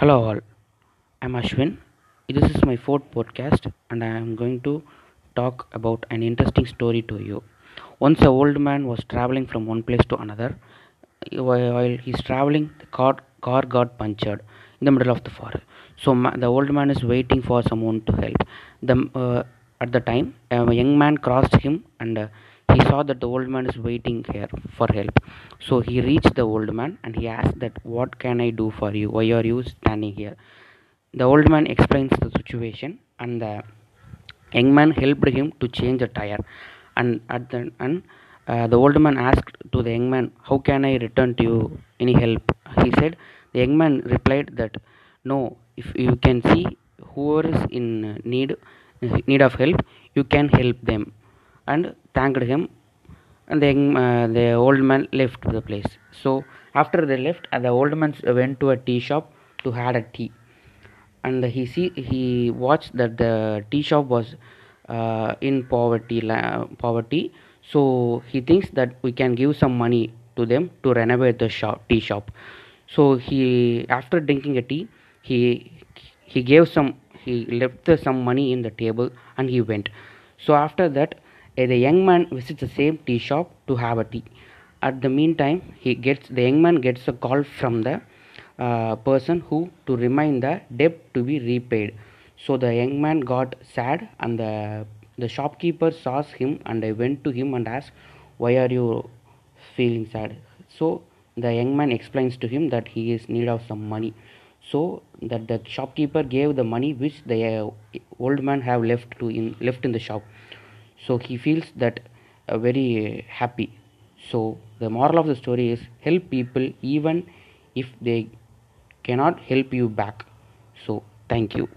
Hello, all. I'm Ashwin. This is my fourth podcast, and I am going to talk about an interesting story to you. Once, a old man was traveling from one place to another. While he's traveling, the car, car got punctured in the middle of the forest. So, ma- the old man is waiting for someone to help. The, uh, at the time, a young man crossed him and uh, he saw that the old man is waiting here for help. So he reached the old man and he asked that what can I do for you? Why are you standing here? The old man explains the situation and the young man helped him to change the tire. And at the and uh, the old man asked to the young man, How can I return to you any help? He said, The young man replied that no, if you can see whoever is in need need of help, you can help them and thanked him and then uh, the old man left the place. So after they left uh, the old man went to a tea shop to had a tea. And he see he watched that the tea shop was uh, in poverty poverty. So he thinks that we can give some money to them to renovate the shop tea shop. So he after drinking a tea he he gave some he left some money in the table and he went. So after that the young man visits the same tea shop to have a tea. At the meantime, he gets the young man gets a call from the uh, person who to remind the debt to be repaid. So the young man got sad, and the the shopkeeper saw him, and I went to him and asked, "Why are you feeling sad?" So the young man explains to him that he is need of some money. So that the shopkeeper gave the money which the uh, old man have left to in left in the shop so he feels that uh, very happy. So the moral of the story is help people even if they cannot help you back. So thank you